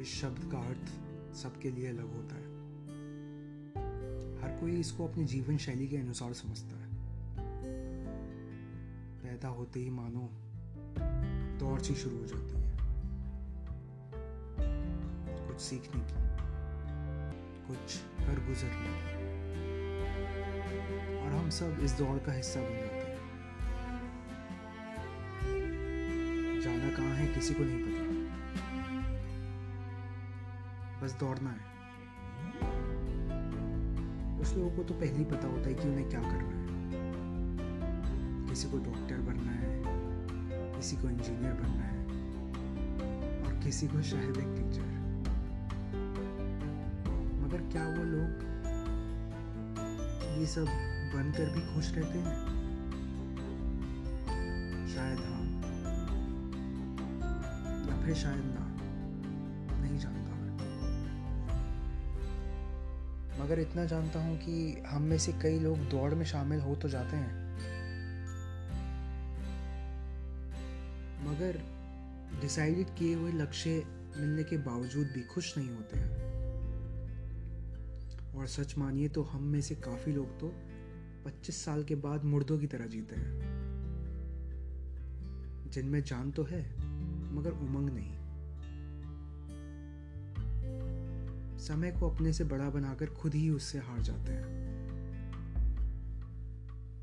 इस शब्द का अर्थ सबके लिए अलग होता है। हर कोई इसको अपनी जीवन शैली के अनुसार समझता है। पैदा होते ही मानो दौड़ सी शुरू हो जाती है। कुछ सीखने की, कुछ कर गुजरने की। और हम सब इस दौड़ का हिस्सा बन जाते हैं। जाना कहाँ है, किसी को नहीं पता। बस दौड़ना है। उस लोगों को तो पहले ही पता होता है कि उन्हें क्या करना है। किसी को डॉक्टर बनना है, किसी को इंजीनियर बनना है, और किसी को शायद एक टीचर मगर क्या वो लोग ये सब बनकर भी खुश रहते हैं? शायद फिर शायद ना नहीं जानता मैं। मगर इतना जानता हूँ कि हम में से कई लोग दौड़ में शामिल हो तो जाते हैं। मगर डिसाइडेड किए हुए लक्ष्य मिलने के बावजूद भी खुश नहीं होते हैं। और सच मानिए तो हम में से काफ़ी लोग तो 25 साल के बाद मुर्दों की तरह जीते हैं। जिनमें जान तो है मगर उमंग नहीं। समय को अपने से बड़ा बनाकर खुद ही उससे हार जाते हैं।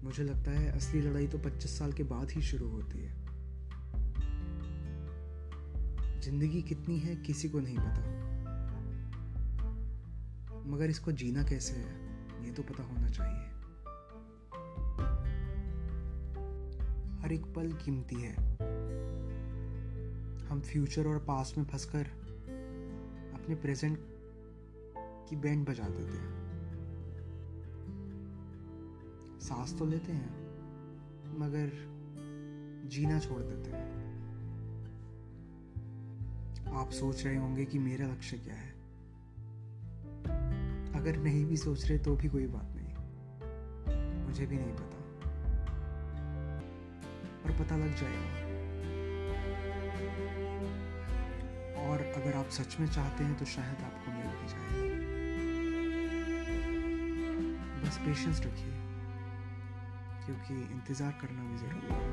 मुझे लगता है असली लड़ाई तो 25 साल के बाद ही शुरू होती है। ज़िंदगी कितनी है, किसी को नहीं पता। मगर इसको जीना कैसे है, ये तो पता होना चाहिए। हर एक पल कीमती है। हम फ्यूचर और पास्ट में फंसकर अपने प्रेजेंट की बैंड बजा देते हैं। सांस तो लेते हैं, मगर जीना छोड़ देते हैं। आप सोच रहे होंगे कि मेरा लक्ष्य क्या है। अगर नहीं भी सोच रहे तो भी कोई बात नहीं। मुझे भी नहीं पता। पर पता लग जाएगा। और अगर आप सच में चाहते हैं तो शायद आपको मिल भी जाएगा। बस पेशेंस रखिए, क्योंकि इंतज़ार करना भी ज़रूरी है।